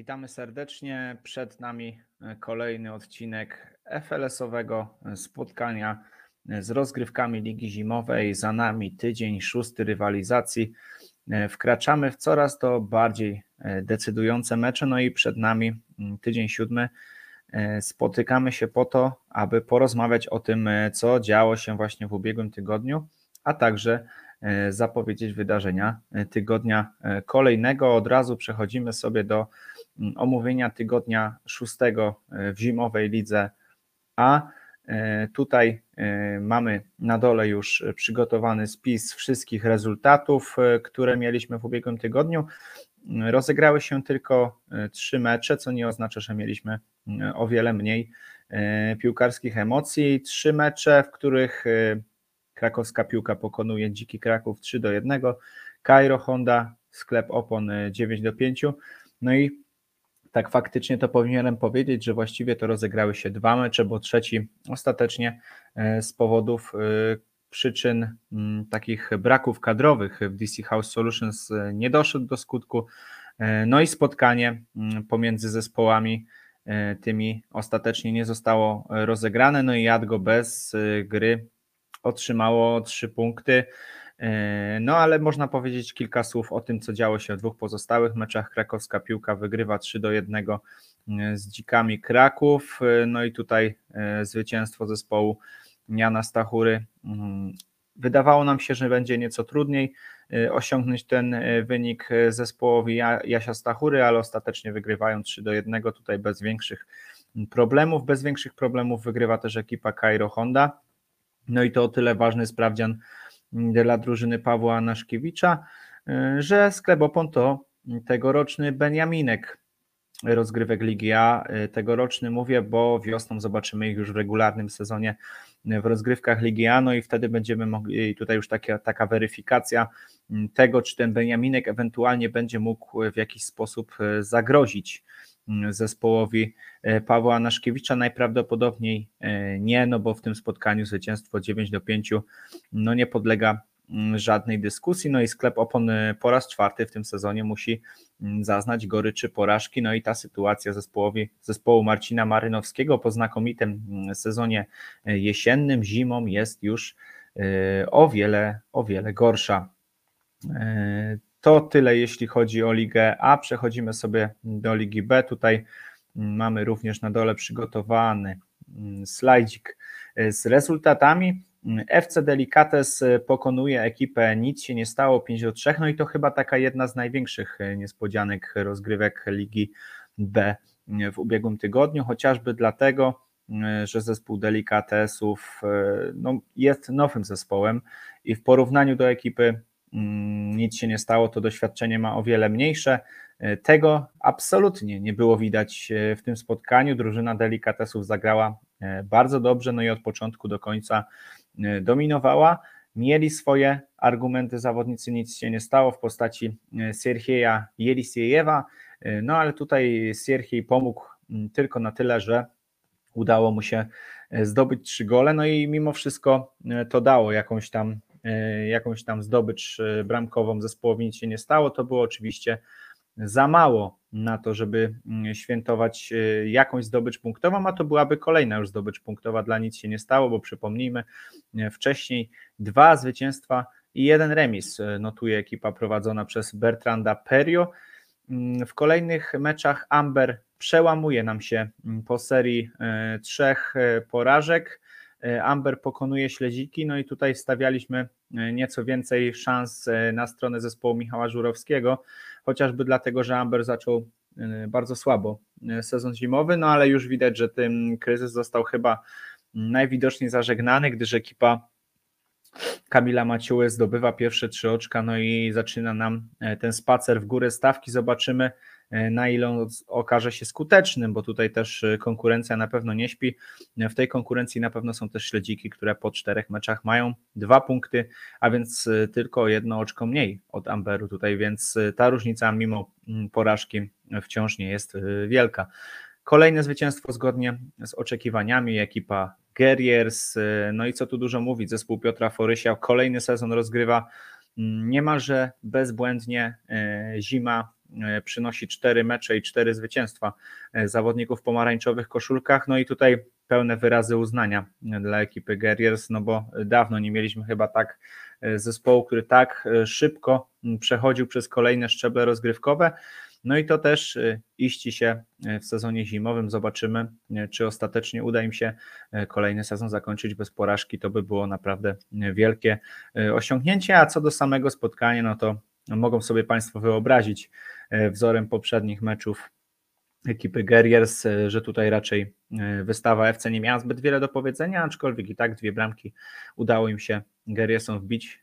Witamy serdecznie. Przed nami e, kolejny odcinek FLS-owego e, spotkania e, z rozgrywkami Ligi Zimowej. Za nami tydzień szósty rywalizacji. Wkraczamy w coraz to bardziej decydujące mecze, no i przed nami mm, tydzień siódmy. Spotykamy się po to, aby porozmawiać o tym, co działo się właśnie w ubiegłym tygodniu, a także zapowiedzieć wydarzenia tygodnia kolejnego. Od razu przechodzimy sobie do omówienia tygodnia szóstego e, w zimowej lidze A. E, tutaj e, mamy na dole już przygotowany spis wszystkich rezultatów, które mieliśmy w ubiegłym tygodniu. Rozegrały się tylko trzy mecze, co nie oznacza, że mieliśmy o wiele mniej piłkarskich emocji. Trzy mecze, w których krakowska piłka pokonuje Dziki Kraków 3 do 1, Cairo Honda, sklep opon 9 do 5. No i tak faktycznie to powinienem powiedzieć, że właściwie to rozegrały się dwa mecze, bo trzeci ostatecznie e, z powodów e, przyczyn mm, takich braków kadrowych w DC House Solutions e, nie doszedł do skutku. No i spotkanie mm, pomiędzy zespołami tymi ostatecznie nie zostało rozegrane. No i Jadgo bez gry otrzymało trzy punkty. E, no ale można powiedzieć kilka słów o tym, co działo się w dwóch pozostałych meczach. Krakowska piłka wygrywa 3 do 1 e, z dzikami Kraków. E, no i tutaj zwycięstwo zespołu Jana Stachury. Mm, wydawało nam się, że będzie nieco trudniej osiągnąć ten wynik zespołowi Jasia Stachury, ale ostatecznie wygrywają 3 do 1 tutaj bez większych problemów. Bez większych problemów wygrywa też ekipa Cairo Honda. No i to o tyle ważny sprawdzian dla drużyny Pawła Anaszkiewicza, y, że sklep Opon to tegoroczny Beniaminek rozgrywek Ligi A. Y, tegoroczny mówię, bo wiosną zobaczymy ich już w regularnym sezonie w rozgrywkach Ligi A, no i wtedy będziemy mogli, tutaj już taka, taka weryfikacja y, tego, czy ten Beniaminek ewentualnie będzie mógł w jakiś sposób zagrozić zespołowi Pawła Anaszkiewicza? Najprawdopodobniej nie, no bo w tym spotkaniu zwycięstwo 9 do 5 no nie podlega mm, żadnej dyskusji. No i sklep opon po raz czwarty w tym sezonie musi mm, zaznać goryczy porażki. No i ta sytuacja zespołowi, zespołu Marcina Marynowskiego po znakomitym mm, sezonie jesiennym, zimą jest już o wiele, o wiele gorsza. To tyle, jeśli chodzi o Ligę A. Przechodzimy sobie do Ligi B. Tutaj mamy również na dole przygotowany slajdzik z rezultatami. FC Delicates pokonuje ekipę, nic się nie stało, 5 do 3, no i to chyba taka jedna z największych niespodzianek rozgrywek Ligi B w ubiegłym tygodniu, chociażby dlatego, że zespół Delicatesów no, jest nowym zespołem i w porównaniu do ekipy mm, nic się nie stało, to doświadczenie ma o wiele mniejsze. Tego absolutnie nie było widać w tym spotkaniu. Drużyna Delicatesów zagrała bardzo dobrze, no i od początku do końca E, dominowała. Mieli swoje argumenty zawodnicy, nic się nie stało w postaci e, Sierhieja Jelisiejewa, e, no ale tutaj Sierhiej pomógł tylko na tyle, że udało mu się zdobyć trzy gole, no i mimo wszystko to dało jakąś tam, jakąś tam zdobycz bramkową zespołowi, nic się nie stało, to było oczywiście za mało na to, żeby mm, świętować e, jakąś zdobycz punktową, a to byłaby kolejna już zdobycz punktowa, dla nic się nie stało, bo przypomnijmy, e, wcześniej dwa zwycięstwa i jeden remis e, notuje ekipa prowadzona przez Bertranda Perio. Mm, w kolejnych meczach Amber przełamuje nam się mm, po serii trzech porażek. Amber pokonuje śledziki, no i tutaj stawialiśmy nieco więcej szans na stronę zespołu Michała Żurowskiego chociażby dlatego, że Amber zaczął y, bardzo słabo sezon zimowy, no ale już widać, że ten kryzys został chyba najwidoczniej zażegnany, gdyż ekipa Kamila Maciuły zdobywa pierwsze trzy oczka, no i zaczyna nam e, ten spacer w górę stawki. Zobaczymy, E, na ile on okaże się skutecznym, bo tutaj też e, konkurencja na pewno nie śpi. W tej konkurencji na pewno są też śledziki, które po czterech meczach mają dwa punkty, a więc e, tylko jedno oczko mniej od Amberu tutaj, więc ta różnica mimo mm, porażki wciąż nie jest wielka. Kolejne zwycięstwo zgodnie z oczekiwaniami, ekipa Guerriers, no i co tu dużo mówić, zespół Piotra Forysia kolejny sezon rozgrywa mm, niemalże bezbłędnie, zima przynosi cztery mecze i cztery zwycięstwa zawodników w pomarańczowych koszulkach. No i tutaj pełne wyrazy uznania dla ekipy Guerriers, no bo dawno nie mieliśmy chyba tak zespołu, który tak szybko przechodził przez kolejne szczeble rozgrywkowe. No i to też iści się w sezonie zimowym. Zobaczymy, czy ostatecznie uda im się kolejny sezon zakończyć bez porażki. To by było naprawdę wielkie osiągnięcie. A co do samego spotkania, no to mogą sobie Państwo wyobrazić wzorem poprzednich meczów ekipy Guerriers, że tutaj raczej wystawa FC nie miała zbyt wiele do powiedzenia, aczkolwiek i tak dwie bramki udało im się Guerriersom wbić.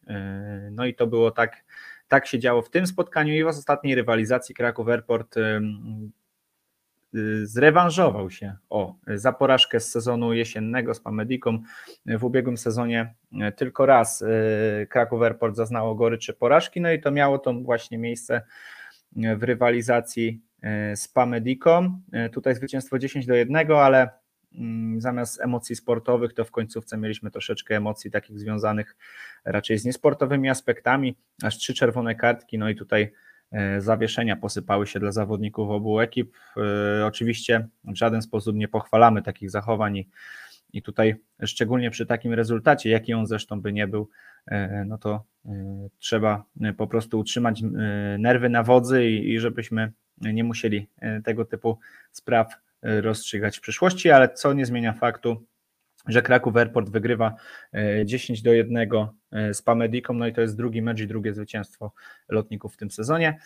No i to było tak tak się działo w tym spotkaniu i w ostatniej rywalizacji Kraków Airport zrewanżował się o, za porażkę z sezonu jesiennego z Pamediką. W ubiegłym sezonie tylko raz Kraków Airport zaznało goryczy porażki, no i to miało to właśnie miejsce w rywalizacji z Pamediką. Tutaj zwycięstwo 10 do 1, ale Mm, zamiast emocji sportowych, to w końcówce mieliśmy troszeczkę emocji takich związanych raczej z niesportowymi aspektami, aż trzy czerwone kartki, no i tutaj e, zawieszenia posypały się dla zawodników obu ekip. E, oczywiście w żaden sposób nie pochwalamy takich zachowań i, i tutaj szczególnie przy takim rezultacie, jaki on zresztą by nie był, e, no to trzeba po prostu utrzymać nerwy na wodzy i, żebyśmy nie musieli tego typu spraw rozstrzygać w przyszłości, ale co nie zmienia faktu, że Kraków Airport wygrywa 10 e, do 1 e, z Pamediką, no i to jest drugi mecz i drugie zwycięstwo lotników w tym sezonie,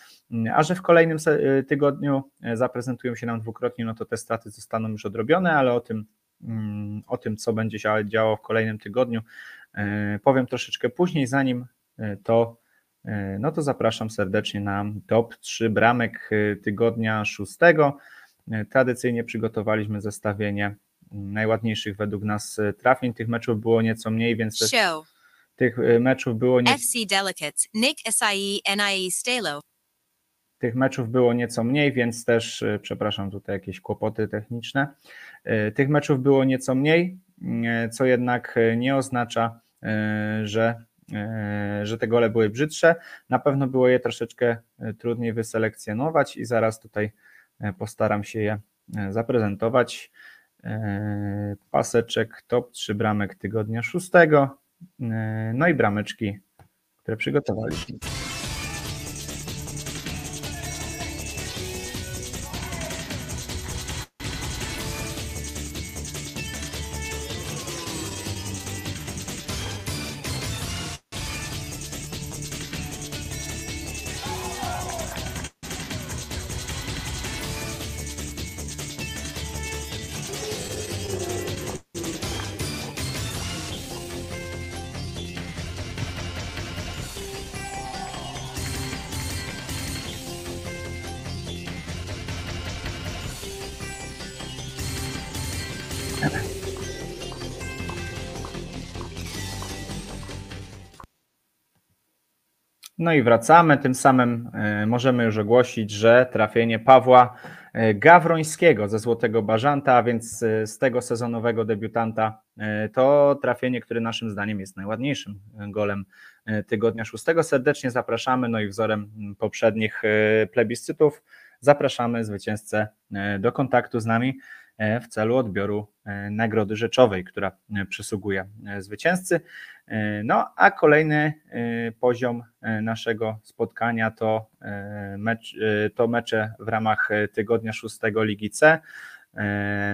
a że w kolejnym e, tygodniu zaprezentują się nam dwukrotnie, no to te straty zostaną już odrobione, ale o tym, o tym co będzie się działo w kolejnym tygodniu powiem troszeczkę później, zanim to no to zapraszam serdecznie na top 3 bramek tygodnia szóstego. Tradycyjnie przygotowaliśmy zestawienie najładniejszych według nas e, trafień. Tych meczów było nieco mniej, więc też tych e, meczów było nie... FC Delicates, Nick Asai, NIE Stalo. Tych meczów było nieco mniej, więc też, e, przepraszam, tutaj jakieś kłopoty techniczne. Tych meczów było nieco mniej, co jednak nie oznacza, że, że te gole były brzydsze. Na pewno było je troszeczkę trudniej wyselekcjonować i zaraz tutaj postaram się je zaprezentować. Paseczek top 3 bramek tygodnia szóstego, no i brameczki, które przygotowaliśmy. No i wracamy. Tym samym e, możemy już ogłosić, że trafienie Pawła e, Gawrońskiego ze Złotego Bażanta, a więc e, z tego sezonowego debiutanta, to trafienie, które naszym zdaniem jest najładniejszym golem tygodnia szóstego. Serdecznie zapraszamy, no i wzorem poprzednich plebiscytów zapraszamy zwycięzcę do kontaktu z nami. W celu odbioru nagrody rzeczowej, która przysługuje zwycięzcy. No a kolejny poziom naszego spotkania to, mecz, to mecze w ramach tygodnia szóstego Ligi C.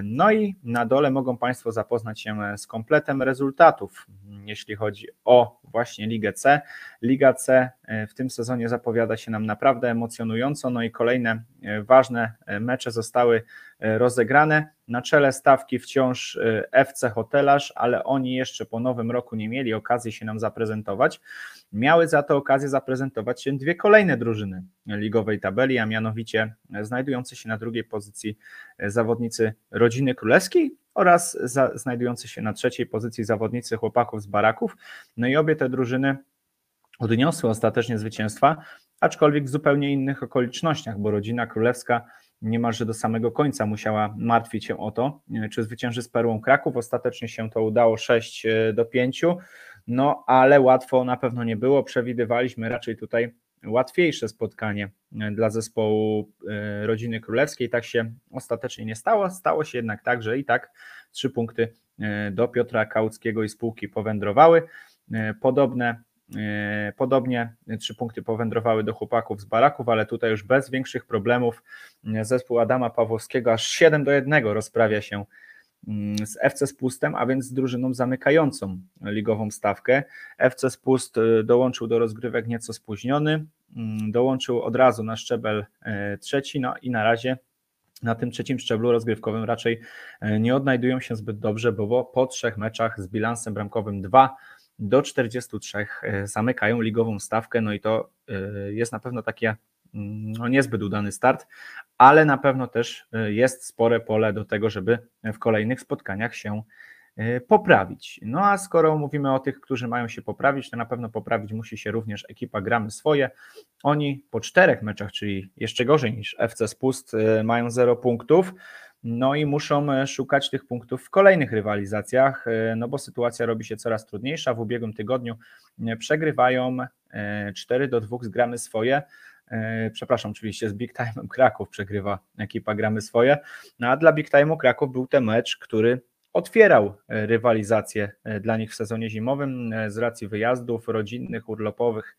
No i na dole mogą Państwo zapoznać się z kompletem rezultatów, jeśli chodzi o właśnie Ligę C. Liga C w tym sezonie zapowiada się nam naprawdę emocjonująco, no i kolejne ważne mecze zostały rozegrane. Na czele stawki wciąż FC Hotelarz, ale oni jeszcze po nowym roku nie mieli okazji się nam zaprezentować. Miały za to okazję zaprezentować się dwie kolejne drużyny ligowej tabeli, a mianowicie znajdujące się na drugiej pozycji zawodnicy rodziny królewskiej oraz za, znajdujący się na trzeciej pozycji zawodnicy chłopaków z baraków. No i obie te drużyny odniosły ostatecznie zwycięstwa, aczkolwiek w zupełnie innych okolicznościach, bo rodzina królewska niemalże do samego końca musiała martwić się o to, czy zwycięży z Perłą Kraków. Ostatecznie się to udało 6 e, do 5, no ale łatwo na pewno nie było. Przewidywaliśmy raczej tutaj łatwiejsze spotkanie dla zespołu rodziny królewskiej. Tak się ostatecznie nie stało. Stało się jednak tak, że i tak trzy punkty do Piotra Kałuckiego i spółki powędrowały. Podobne E, podobnie trzy punkty powędrowały do chłopaków z baraków, ale tutaj już bez większych problemów zespół Adama Pawłowskiego aż 7 do 1 rozprawia się mm, z FC Spustem, a więc z drużyną zamykającą ligową stawkę. FC Spust e, dołączył do rozgrywek nieco spóźniony, mm, dołączył od razu na szczebel e, trzeci, no i na razie na tym trzecim szczeblu rozgrywkowym raczej nie odnajdują się zbyt dobrze, bo po trzech meczach z bilansem bramkowym 2 do 43 e, zamykają ligową stawkę, no i to e, jest na pewno taki mm, no, niezbyt udany start, ale na pewno też e, jest spore pole do tego, żeby w kolejnych spotkaniach się poprawić. No a skoro mówimy o tych, którzy mają się poprawić, to na pewno poprawić musi się również ekipa Gramy Swoje. Oni po czterech meczach, czyli jeszcze gorzej niż FC Spust, mają 0 punktów. No i muszą e, szukać tych punktów w kolejnych rywalizacjach, e, no bo sytuacja robi się coraz trudniejsza. W ubiegłym tygodniu e, przegrywają 4 do 2 z gramy swoje. Przepraszam, oczywiście z Big Time Kraków przegrywa ekipa gramy swoje. No a dla Big Time'u Kraków był ten mecz, który otwierał rywalizację dla nich w sezonie zimowym z racji wyjazdów rodzinnych, urlopowych.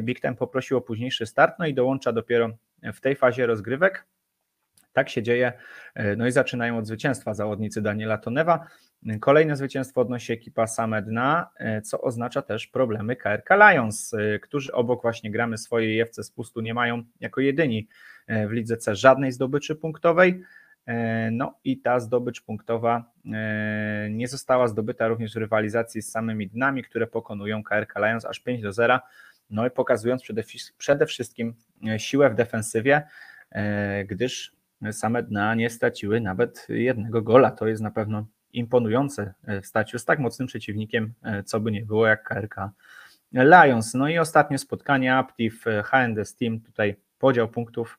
Big Time poprosił o późniejszy start, no i dołącza dopiero w tej fazie rozgrywek. Tak się dzieje. E, no i zaczynają od zwycięstwa zawodnicy Daniela Tonewa. Kolejne zwycięstwo odnosi ekipa Samedna, e, co oznacza też problemy KRK Lions, e, którzy obok właśnie gramy swojej jewce z pustu nie mają jako jedyni w lidze C żadnej zdobyczy punktowej. No i ta zdobycz punktowa nie została zdobyta również w rywalizacji z samymi dnami, które pokonują KRK Lions aż 5 do 0. No i pokazując przede wszystkim siłę w defensywie, gdyż same dna nie straciły nawet jednego gola. To jest na pewno imponujące w staciu z tak mocnym przeciwnikiem, co by nie było jak KRK Lions. No i ostatnie spotkanie Aptiv HND Steam, tutaj podział punktów.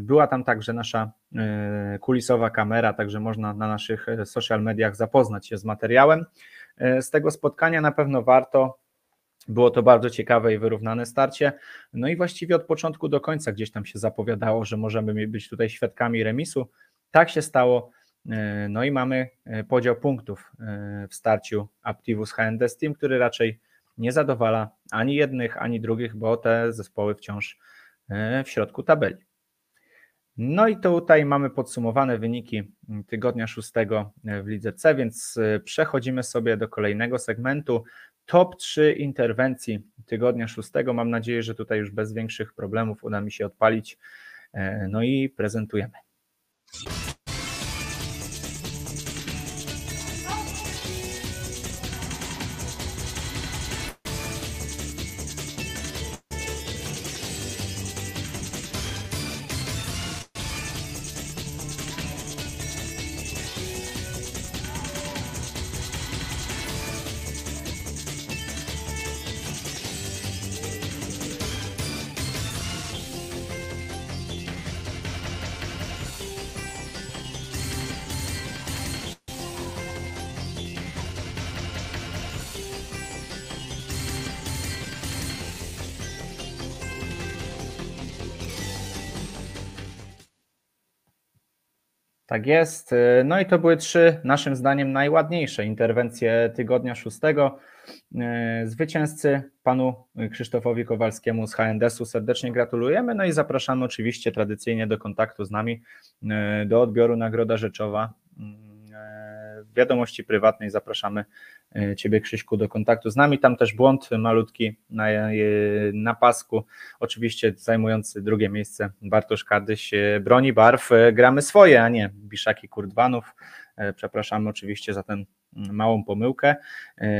Była tam także nasza e, kulisowa kamera, także można na naszych social mediach zapoznać się z materiałem. E, z tego spotkania na pewno warto było to bardzo ciekawe i wyrównane starcie. No i właściwie od początku do końca gdzieś tam się zapowiadało, że możemy być tutaj świadkami remisu. Tak się stało. E, no i mamy e, podział punktów e, w starciu Aptivus HND Steam, który raczej nie zadowala ani jednych, ani drugich, bo te zespoły wciąż w środku tabeli. No i tutaj mamy podsumowane wyniki tygodnia szóstego w Lidze C, więc przechodzimy sobie do kolejnego segmentu, top 3 interwencji tygodnia szóstego. Mam nadzieję, że tutaj już bez większych problemów uda mi się odpalić. E, no i prezentujemy. Tak jest. No i to były trzy, naszym zdaniem, najładniejsze interwencje tygodnia szóstego. Zwycięzcy panu Krzysztofowi Kowalskiemu z HNDS-u serdecznie gratulujemy. No i zapraszamy oczywiście tradycyjnie do kontaktu z nami, do odbioru Nagroda Rzeczowa wiadomości prywatnej zapraszamy Ciebie, Krzyśku, do kontaktu z nami. Tam też błąd malutki na, e, na pasku, oczywiście zajmujący drugie miejsce Bartosz Kardyś e, broni barw. Gramy swoje, a nie Biszaki Kurdwanów. Przepraszamy oczywiście za tę mm, małą pomyłkę.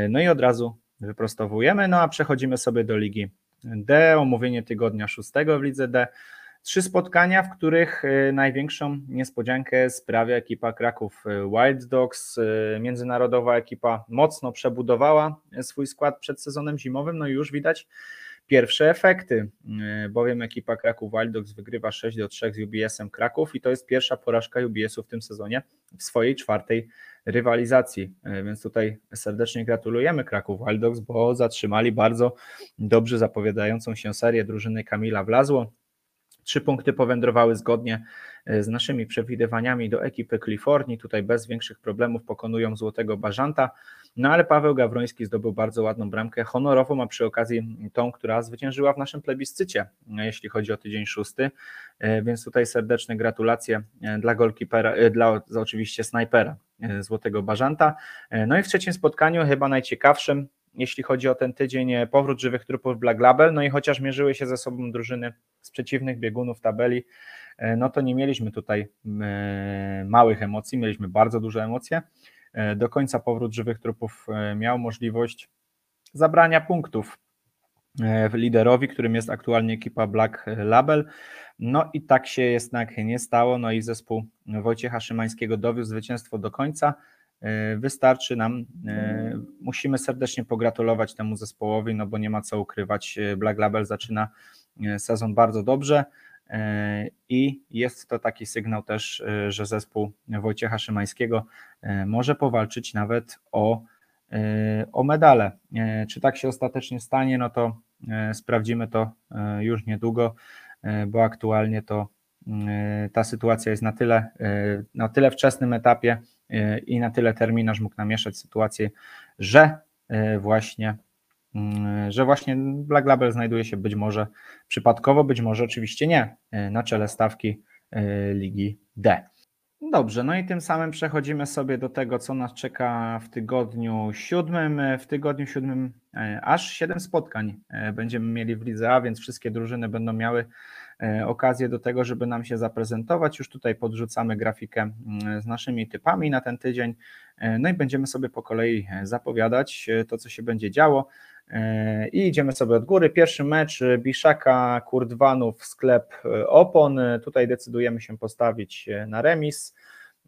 No i od razu wyprostowujemy, no a przechodzimy sobie do Ligi D, omówienie tygodnia szóstego w Lidze D. Trzy spotkania, w których y, największą niespodziankę sprawia ekipa Kraków y, Wild Dogs. Y, międzynarodowa ekipa mocno przebudowała swój skład przed sezonem zimowym, no i już widać pierwsze efekty, bowiem ekipa Kraków Wild Dogs wygrywa 6 do 3 z UBS-em Kraków i to jest pierwsza porażka UBS-u w tym sezonie w swojej czwartej rywalizacji, więc tutaj serdecznie gratulujemy Kraków Wild Dogs, bo zatrzymali bardzo dobrze zapowiadającą się serię drużyny Kamila Wlazło, Trzy punkty powędrowały zgodnie e, z naszymi przewidywaniami do ekipy Cliforni. Tutaj bez większych problemów pokonują Złotego Bażanta. No ale Paweł Gawroński zdobył bardzo ładną bramkę honorową, a przy okazji tą, która zwyciężyła w naszym plebiscycie, e, jeśli chodzi o tydzień szósty. E, więc tutaj serdeczne gratulacje dla golkipera, dla oczywiście snajpera Złotego Bażanta. No i w trzecim spotkaniu, chyba najciekawszym, jeśli chodzi o ten tydzień, e, powrót żywych trupów Black Label, no i chociaż mierzyły się ze sobą drużyny z przeciwnych biegunów tabeli, e, no to nie mieliśmy tutaj e, małych emocji, mieliśmy bardzo duże emocje. Do końca powrót żywych trupów miał możliwość zabrania punktów liderowi, którym jest aktualnie ekipa Black Label. No i tak się jednak nie stało, no i zespół Wojciecha Szymańskiego dowiózł zwycięstwo do końca. E, wystarczy nam, e, musimy serdecznie pogratulować temu zespołowi, no bo nie ma co ukrywać, e, Black Label zaczyna sezon bardzo dobrze i jest to taki sygnał też, że zespół Wojciecha Szymańskiego może powalczyć nawet o, o medale. Czy tak się ostatecznie stanie, no to sprawdzimy to już niedługo, bo aktualnie to ta sytuacja jest na tyle, na tyle wczesnym etapie, i na tyle terminarz mógł namieszać sytuację, że e, właśnie mm, że właśnie Black Label znajduje się być może przypadkowo, być może oczywiście nie e, na czele stawki e, Ligi D. Dobrze, no i tym samym przechodzimy sobie do tego, co nas czeka w tygodniu siódmym. W tygodniu siódmym aż siedem spotkań będziemy mieli w Lidze A, więc wszystkie drużyny będą miały E, okazję do tego, żeby nam się zaprezentować. Już tutaj podrzucamy grafikę z naszymi typami na ten tydzień. E, no i będziemy sobie po kolei e, zapowiadać to, co się będzie działo. I idziemy sobie od góry. Pierwszy mecz Biszaka, Kurdwanów, sklep Opon. Tutaj decydujemy się postawić na remis.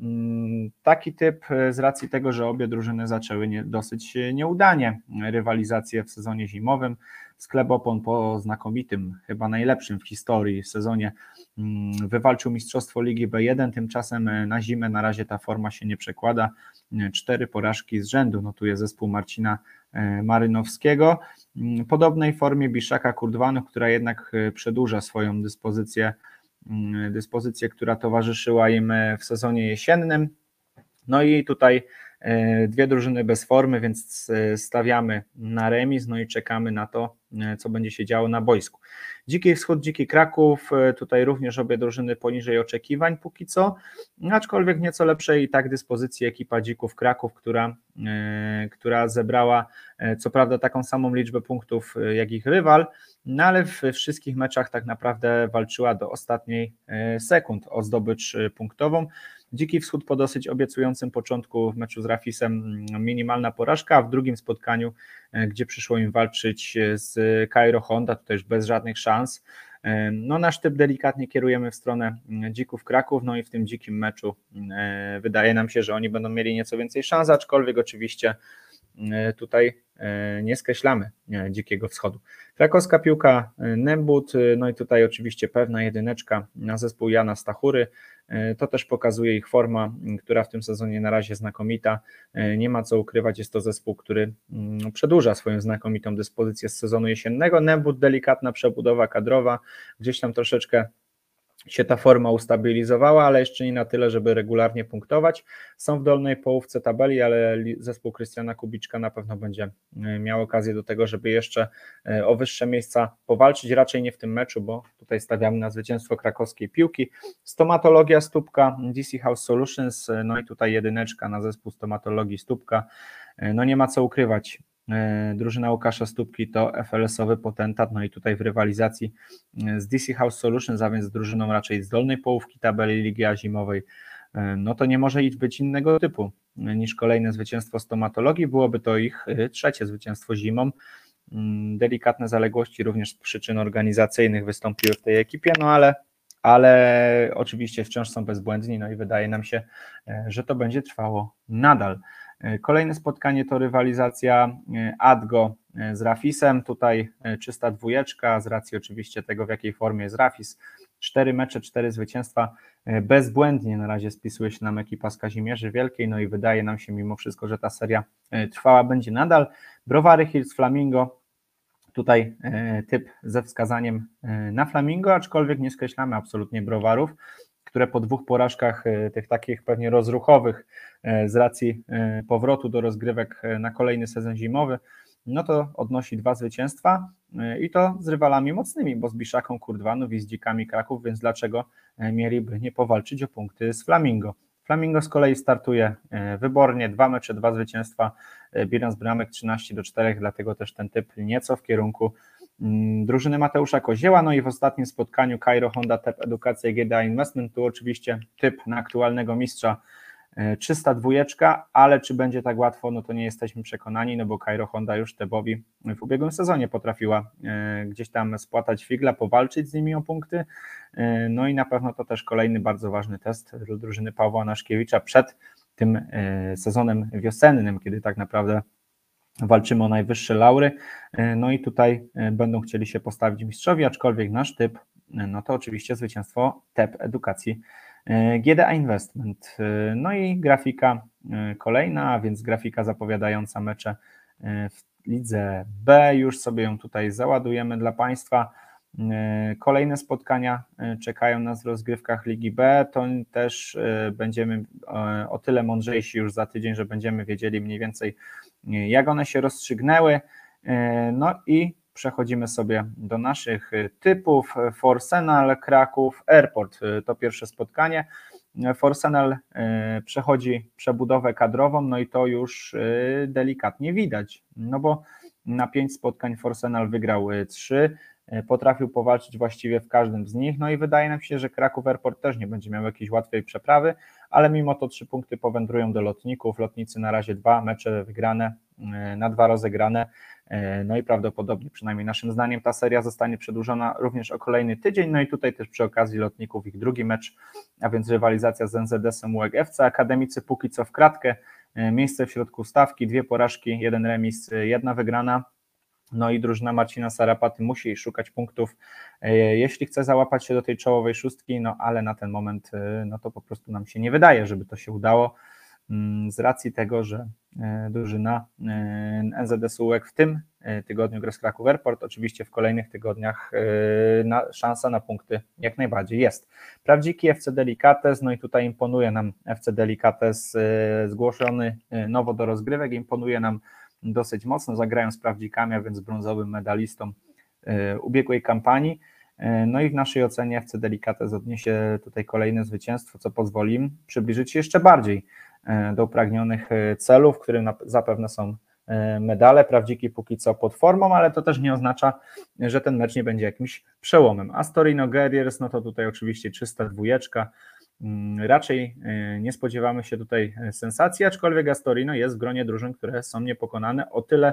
Mm, taki typ z racji tego, że obie drużyny zaczęły nie, dosyć nieudanie rywalizację w sezonie zimowym. Sklep Opon po znakomitym, chyba najlepszym w historii sezonie mm, wywalczył Mistrzostwo Ligi B1, tymczasem e, na zimę na razie ta forma się nie przekłada. E, cztery porażki z rzędu notuje zespół Marcina e, Marynowskiego. Mm, podobnej formie Biszaka Kurdwanów, która jednak przedłuża swoją dyspozycję, dyspozycję, która towarzyszyła im w sezonie jesiennym. No i tutaj E, dwie drużyny bez formy, więc e, stawiamy na remis, no i czekamy na to, e, co będzie się działo na boisku. Dziki Wschód, Dziki Kraków, tutaj również obie drużyny poniżej oczekiwań póki co, aczkolwiek nieco lepszej i tak dyspozycji ekipa Dzików Kraków, która, która zebrała co prawda taką samą liczbę punktów jak ich rywal, no ale w wszystkich meczach tak naprawdę walczyła do ostatniej sekund o zdobycz punktową. Dziki Wschód po dosyć obiecującym początku w meczu z Rafisem mm, minimalna porażka, a w drugim spotkaniu, e, gdzie przyszło im walczyć e, z Cairo Honda, to też bez żadnych szans. E, no, nasz typ delikatnie kierujemy w stronę mm, Dzików Kraków, no i w tym dzikim meczu wydaje nam się, że oni będą mieli nieco więcej szans, aczkolwiek oczywiście tutaj nie skreślamy Dzikiego Wschodu. Krakowska piłka Nembut, no i tutaj oczywiście pewna jedyneczka na zespół Jana Stachury, E, to też pokazuje ich forma, która w tym sezonie na razie znakomita. E, nie ma co ukrywać, jest to zespół, który przedłuża swoją znakomitą dyspozycję z sezonu jesiennego. Nebut, delikatna przebudowa kadrowa, gdzieś tam troszeczkę się ta forma ustabilizowała, ale jeszcze nie na tyle, żeby regularnie punktować. Są w dolnej połówce tabeli, ale zespół Krystiana Kubiczka na pewno będzie e, miał okazję do tego, żeby jeszcze e, o wyższe miejsca powalczyć, raczej nie w tym meczu, bo tutaj stawiamy na zwycięstwo krakowskiej piłki. Stomatologia Stópka, DC House Solutions, e, no i tutaj jedyneczka na zespół stomatologii Stópka. No nie ma co ukrywać, drużyna Łukasza Stópki to FLS-owy potentat, no i tutaj w rywalizacji e, z DC House Solutions, a więc z drużyną raczej z dolnej połówki tabeli Ligi Zimowej, e, no to nie może być innego typu niż kolejne zwycięstwo stomatologii, byłoby to ich trzecie zwycięstwo zimą. Mm, delikatne zaległości również z przyczyn organizacyjnych wystąpiły w tej ekipie, no ale ale oczywiście wciąż są bezbłędni, no i wydaje nam się, że to będzie trwało nadal. Kolejne spotkanie to rywalizacja Adgo z Rafisem. Tutaj czysta dwójeczka z racji oczywiście tego, w jakiej formie jest Rafis. Cztery mecze, cztery zwycięstwa. Bezbłędnie na razie spisuje się nam ekipa z Kazimierzy Wielkiej, no i wydaje nam się mimo wszystko, że ta seria trwała będzie nadal. Browary Hills Flamingo Tutaj e, typ ze wskazaniem e, na Flamingo, aczkolwiek nie skreślamy absolutnie browarów, które po dwóch porażkach, e, tych takich pewnie rozruchowych, z racji powrotu do rozgrywek na kolejny sezon zimowy, no to odnosi dwa zwycięstwa i to z rywalami mocnymi, bo z Biszaką Kurdwanów i z Dzikami Kraków, więc dlaczego mieliby nie powalczyć o punkty z Flamingo? Flamingo z kolei startuje e, wybornie, dwa mecze, dwa zwycięstwa, e, bilans bramek 13 do 4, dlatego też ten typ nieco w kierunku drużyny Mateusza Kozieła, no i w ostatnim spotkaniu Cairo Honda Tep Edukacja GDA Investment, tu oczywiście typ na aktualnego mistrza E, czysta dwójeczka, ale czy będzie tak łatwo, no to nie jesteśmy przekonani, no bo Cairo Honda już Tebowi w ubiegłym sezonie potrafiła e, gdzieś tam spłatać figla, powalczyć z nimi o punkty, e, no i na pewno to też kolejny bardzo ważny test dla drużyny Pawła Naszkiewicza przed tym sezonem wiosennym, kiedy tak naprawdę walczymy o najwyższe laury, no i tutaj będą chcieli się postawić mistrzowi, aczkolwiek nasz typ, no to oczywiście zwycięstwo TEP Edukacji E, GDA Investment. E, no i grafika e, kolejna, więc grafika zapowiadająca mecze w lidze B. Już sobie ją tutaj załadujemy dla Państwa. Kolejne spotkania czekają nas w rozgrywkach Ligi B. To też będziemy o tyle mądrzejsi już za tydzień, że będziemy wiedzieli mniej więcej, jak one się rozstrzygnęły. No i przechodzimy sobie do naszych y, typów. Forsenal, Kraków, Airport y, to pierwsze spotkanie. Forsenal y, przechodzi przebudowę kadrową, no i to już delikatnie widać, no bo na pięć spotkań Forsenal wygrał trzy, potrafił powalczyć właściwie w każdym z nich, no i wydaje nam się, że Kraków Airport też nie będzie miał jakiejś łatwej przeprawy, ale mimo to trzy punkty powędrują do lotników, lotnicy na razie dwa mecze wygrane, na dwa rozegrane, E, no i prawdopodobnie, przynajmniej naszym zdaniem, ta seria zostanie przedłużona również o kolejny tydzień. No i tutaj też przy okazji lotników ich drugi mecz, a więc rywalizacja z NZS-em UEG FC. Akademicy póki co w kratkę, e, miejsce w środku stawki, dwie porażki, jeden remis, e, jedna wygrana. No i drużyna Marcina Sarapaty musi szukać punktów, jeśli chce załapać się do tej czołowej szóstki, no ale na ten moment no to po prostu nam się nie wydaje, żeby to się udało. Mm, z racji tego, że e, drużyna e, NZS UEK w tym e, tygodniu gra z Kraków Airport, oczywiście w kolejnych tygodniach na, szansa na punkty jak najbardziej jest. Prawdziki FC Delicates, no i tutaj imponuje nam FC Delicates zgłoszony nowo do rozgrywek, imponuje nam dosyć mocno, zagrają z Prawdzikami, a więc brązowym medalistą ubiegłej kampanii. No i w naszej ocenie FC Delicates odniesie tutaj kolejne zwycięstwo, co pozwoli im przybliżyć się jeszcze bardziej E, do upragnionych e, celów, którym zapewne są e, medale. Prawdziki póki co pod formą, ale to też nie oznacza, że ten mecz nie będzie jakimś przełomem. Astorino Guerriers, no to tutaj oczywiście czysta dwójeczka. Mm, raczej nie spodziewamy się tutaj sensacji, aczkolwiek Astorino jest w gronie drużyn, które są niepokonane. O tyle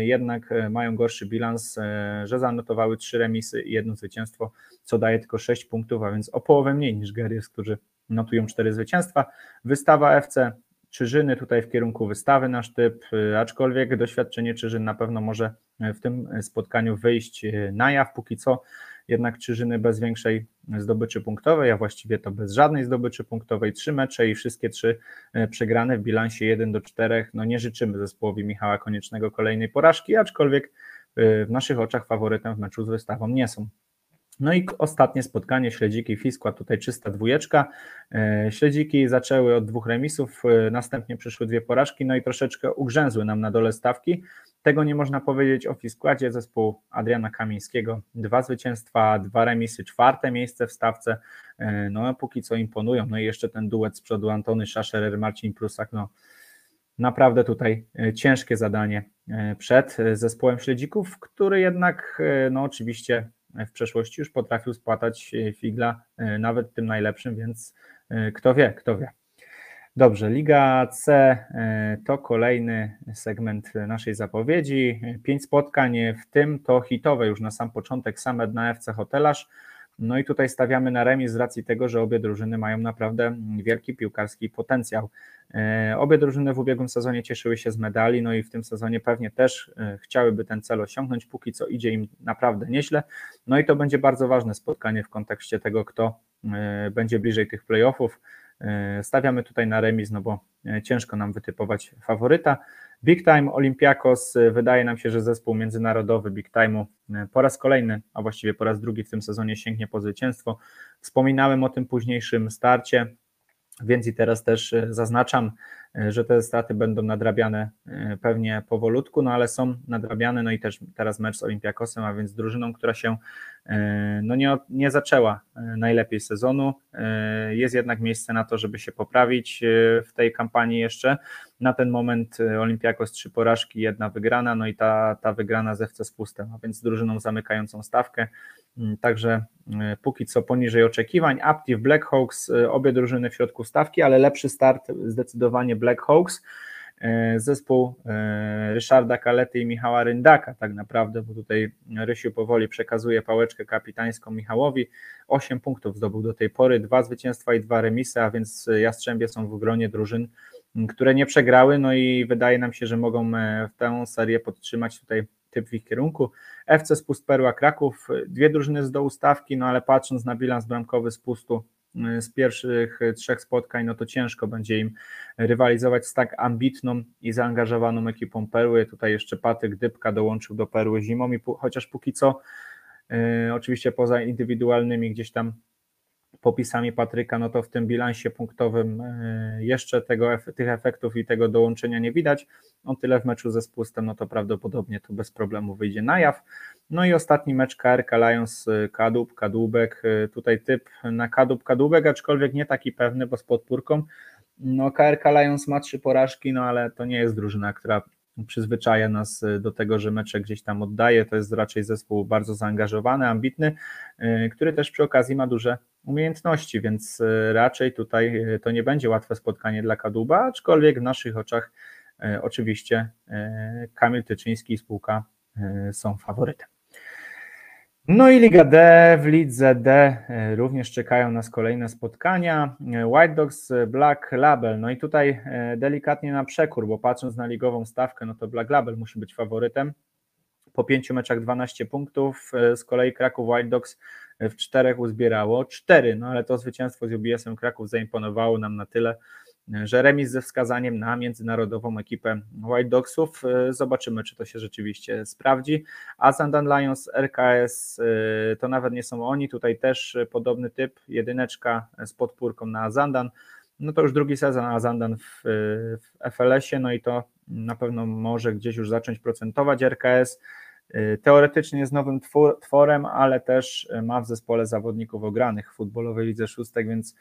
jednak mają gorszy bilans, że zanotowały trzy remisy i jedno zwycięstwo, co daje tylko 6 punktów, a więc o połowę mniej niż Guerriers, którzy notują cztery zwycięstwa. Wystawa FC Czyżyny tutaj w kierunku wystawy nasz typ, aczkolwiek doświadczenie Czyżyn na pewno może w tym spotkaniu wyjść na jaw, póki co jednak Czyżyny bez większej zdobyczy punktowej, a właściwie to bez żadnej zdobyczy punktowej, trzy mecze i wszystkie trzy przegrane w bilansie 1 do 4. No nie życzymy zespołowi Michała Koniecznego kolejnej porażki, aczkolwiek w naszych oczach faworytem w meczu z wystawą nie są. No i ostatnie spotkanie Śledziki Fiskła, tutaj czysta dwójeczka. E, śledziki zaczęły od dwóch remisów, e, następnie przyszły dwie porażki, no i troszeczkę ugrzęzły nam na dole stawki. Tego nie można powiedzieć o Fiskładzie zespół Adriana Kamińskiego. Dwa zwycięstwa, dwa remisy, czwarte miejsce w stawce. E, no póki co imponują. No i jeszcze ten duet z przodu Antony Szaszerer, Marcin Prusak, no naprawdę tutaj ciężkie zadanie przed zespołem Śledzików, który jednak no oczywiście w przeszłości już potrafił spłatać e, figla e, nawet tym najlepszym, więc e, kto wie, kto wie. Dobrze, Liga C to kolejny segment naszej zapowiedzi. Pięć spotkań, w tym to hitowe już na sam początek, same na FC Hotelarz. No i tutaj stawiamy na remis z racji tego, że obie drużyny mają naprawdę wielki piłkarski potencjał. E, obie drużyny w ubiegłym sezonie cieszyły się z medali, no i w tym sezonie pewnie też e, chciałyby ten cel osiągnąć. Póki co idzie im naprawdę nieźle. No i to będzie bardzo ważne spotkanie w kontekście tego, kto e, będzie bliżej tych playoffów. Stawiamy tutaj na remis, no bo ciężko nam wytypować faworyta. Big Time Olympiakos, wydaje nam się, że zespół międzynarodowy Big Time'u po raz kolejny, a właściwie po raz drugi w tym sezonie sięgnie po zwycięstwo. Wspominałem o tym późniejszym starcie. Więc i teraz też e, zaznaczam, e, że te straty będą nadrabiane e, pewnie powolutku, no ale są nadrabiane, no i też teraz mecz z Olimpiakosem, a więc drużyną, która się no nie, nie zaczęła najlepiej sezonu. Jest jednak miejsce na to, żeby się poprawić w tej kampanii jeszcze. Na ten moment Olimpiakos trzy porażki, jedna wygrana, no i ta, ta wygrana ze FC Spustem, a więc drużyną zamykającą stawkę. Mm, także e, póki co poniżej oczekiwań. Aptiv, Blackhawks, e, obie drużyny w środku stawki, ale lepszy start zdecydowanie Blackhawks. E, zespół Ryszarda Kalety i Michała Ryndaka, tak naprawdę, bo tutaj Rysiu powoli przekazuje pałeczkę kapitańską Michałowi. Osiem punktów zdobył do tej pory, dwa zwycięstwa i dwa remisy, a więc Jastrzębie są w gronie drużyn, które nie przegrały, no i wydaje nam się, że mogą w tę serię podtrzymać tutaj typ w ich kierunku. FC Spust Perła Kraków, dwie drużyny z dołu stawki, no ale patrząc na bilans bramkowy Spustu z pierwszych trzech spotkań, no to ciężko będzie im rywalizować z tak ambitną i zaangażowaną ekipą Perły. Tutaj jeszcze Patryk Dybka dołączył do Perły zimą i chociaż póki co, y, oczywiście poza indywidualnymi gdzieś tam popisami Patryka, no to w tym bilansie punktowym e, jeszcze tego, tych efektów i tego dołączenia nie widać. On tyle w meczu ze Spustem, no to prawdopodobnie to bez problemu wyjdzie na jaw. No i ostatni mecz KRK Lions e, Kadłub, Kadłubek, e, tutaj typ na Kadłub, Kadłubek, aczkolwiek nie taki pewny, bo z podpórką. No KRK Lions ma trzy porażki, no ale to nie jest drużyna, która przyzwyczaja nas y, do tego, że mecze gdzieś tam oddaje. To jest raczej zespół bardzo zaangażowany, ambitny, y, który też przy okazji ma duże umiejętności, więc y, raczej tutaj to nie będzie łatwe spotkanie dla Kaduba, aczkolwiek w naszych oczach oczywiście Kamil Tyczyński i spółka są faworytem. No i Liga D, w Lidze D e, również czekają nas kolejne spotkania. E, White Dogs, e, Black Label. No i tutaj delikatnie na przekór, bo patrząc na ligową stawkę, no to Black Label musi być faworytem. Po pięciu meczach 12 punktów, z kolei Kraków White Dogs w czterech uzbierało cztery, no ale to zwycięstwo z UBS-em Kraków zaimponowało nam na tyle, że remis ze wskazaniem na międzynarodową ekipę White Dogsów. E, zobaczymy, czy to się rzeczywiście sprawdzi. A Zandan Lions, RKS e, to nawet nie są oni, tutaj też podobny typ, jedyneczka z podpórką na Azandan. No to już drugi sezon Azandan w, w FLS-ie, no i to na pewno może gdzieś już zacząć procentować RKS. Teoretycznie jest nowym tworem, ale też ma w zespole zawodników ogranych w futbolowej lidze szóstek, więc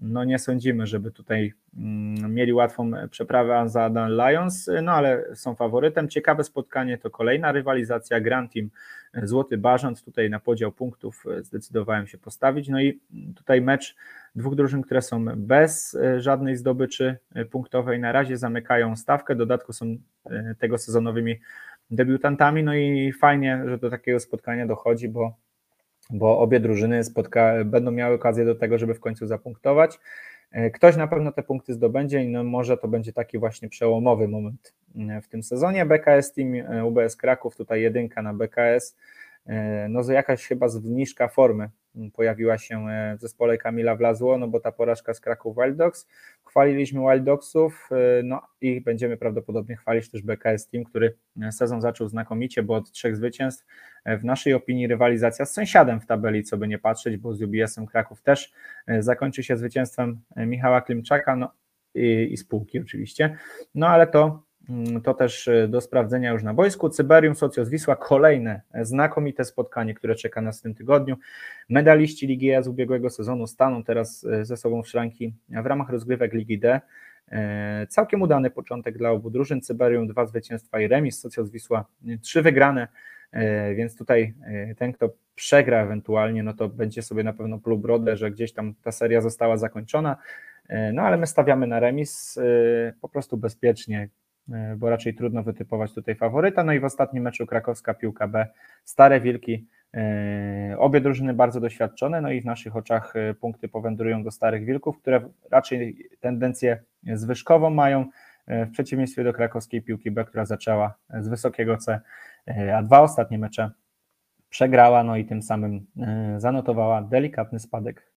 no nie sądzimy, żeby tutaj mm, mieli łatwą przeprawę za Lions, no ale są faworytem. Ciekawe spotkanie to kolejna rywalizacja Grand Team Złoty Barząd, tutaj na podział punktów zdecydowałem się postawić, no i tutaj mecz dwóch drużyn, które są bez żadnej zdobyczy punktowej, na razie zamykają stawkę, dodatku są e, tego sezonowymi debiutantami, no i fajnie, że do takiego spotkania dochodzi, bo bo obie drużyny spotka- będą miały okazję do tego, żeby w końcu zapunktować. E, ktoś na pewno te punkty zdobędzie i no może to będzie taki właśnie przełomowy moment e, w tym sezonie. BKS Team e, UBS Kraków, tutaj jedynka na BKS, no jakaś chyba zniżka formy pojawiła się w zespole Kamila Wlazło, no bo ta porażka z Kraków Wild Dogs. Chwaliliśmy Wild Dogsów, no i będziemy prawdopodobnie chwalić też BKS Team, który sezon zaczął znakomicie, bo od trzech zwycięstw w naszej opinii rywalizacja z sąsiadem w tabeli, co by nie patrzeć, bo z UBS-em Kraków też zakończy się zwycięstwem Michała Klimczaka no, i, i spółki oczywiście, no ale to Mm, to też e, do sprawdzenia już na boisku. Cyberium Socios Wisła, kolejne znakomite spotkanie, które czeka nas w tym tygodniu. Medaliści Ligi E z ubiegłego sezonu staną teraz e, ze sobą w szranki w ramach rozgrywek Ligi D. E, całkiem udany początek dla obu drużyn. Cyberium dwa zwycięstwa i remis, Socios Wisła trzy wygrane, więc tutaj ten, kto przegra ewentualnie, no to będzie sobie na pewno pluł brodę, że gdzieś tam ta seria została zakończona. No ale my stawiamy na remis po prostu bezpiecznie. Bo raczej trudno wytypować tutaj faworyta. No i w ostatnim meczu krakowska piłka B, Stare Wilki Obie drużyny bardzo doświadczone, no i w naszych oczach punkty powędrują do Starych Wilków, które raczej tendencję zwyżkową mają, w przeciwieństwie do krakowskiej piłki B, która zaczęła z wysokiego C, a dwa ostatnie mecze przegrała, no i tym samym zanotowała delikatny spadek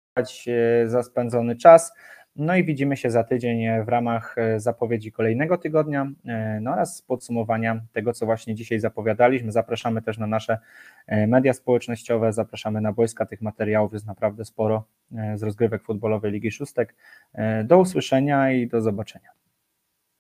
za spędzony czas. No i widzimy się za tydzień w ramach e, zapowiedzi kolejnego tygodnia e, no oraz podsumowania tego, co właśnie dzisiaj zapowiadaliśmy. Zapraszamy też na nasze e, media społecznościowe, zapraszamy na boiska tych materiałów, jest naprawdę sporo z rozgrywek futbolowej Ligi Szóstek. Do usłyszenia i do zobaczenia.